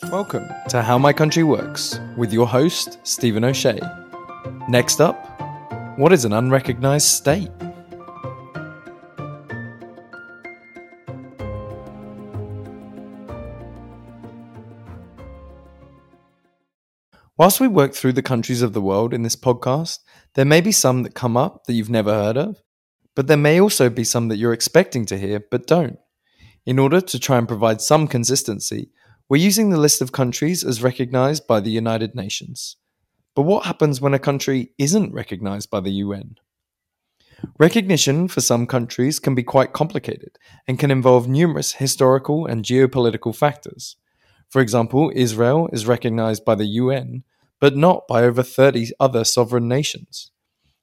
Welcome to How My Country Works with your host, Stephen O'Shea. Next up, what is an unrecognized state? Whilst we work through the countries of the world in this podcast, there may be some that come up that you've never heard of, but there may also be some that you're expecting to hear but don't. In order to try and provide some consistency, we're using the list of countries as recognized by the United Nations. But what happens when a country isn't recognized by the UN? Recognition for some countries can be quite complicated and can involve numerous historical and geopolitical factors. For example, Israel is recognized by the UN, but not by over 30 other sovereign nations,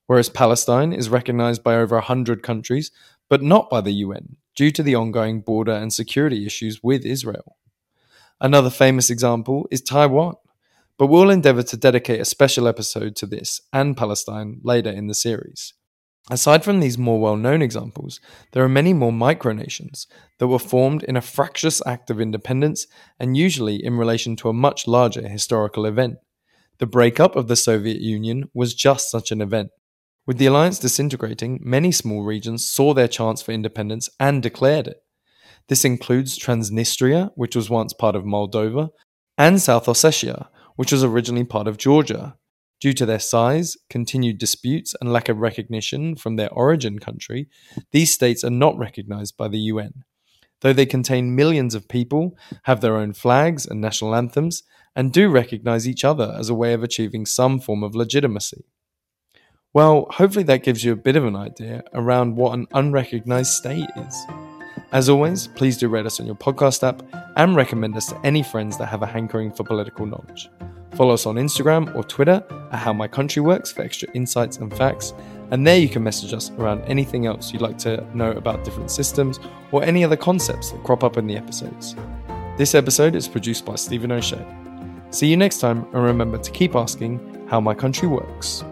whereas Palestine is recognized by over 100 countries, but not by the UN, due to the ongoing border and security issues with Israel. Another famous example is Taiwan, but we'll endeavour to dedicate a special episode to this and Palestine later in the series. Aside from these more well known examples, there are many more micronations that were formed in a fractious act of independence and usually in relation to a much larger historical event. The breakup of the Soviet Union was just such an event. With the alliance disintegrating, many small regions saw their chance for independence and declared it. This includes Transnistria, which was once part of Moldova, and South Ossetia, which was originally part of Georgia. Due to their size, continued disputes, and lack of recognition from their origin country, these states are not recognized by the UN. Though they contain millions of people, have their own flags and national anthems, and do recognize each other as a way of achieving some form of legitimacy. Well, hopefully that gives you a bit of an idea around what an unrecognized state is. As always, please do rate us on your podcast app and recommend us to any friends that have a hankering for political knowledge. Follow us on Instagram or Twitter at How My Country Works for extra insights and facts. And there you can message us around anything else you'd like to know about different systems or any other concepts that crop up in the episodes. This episode is produced by Stephen O'Shea. See you next time, and remember to keep asking how my country works.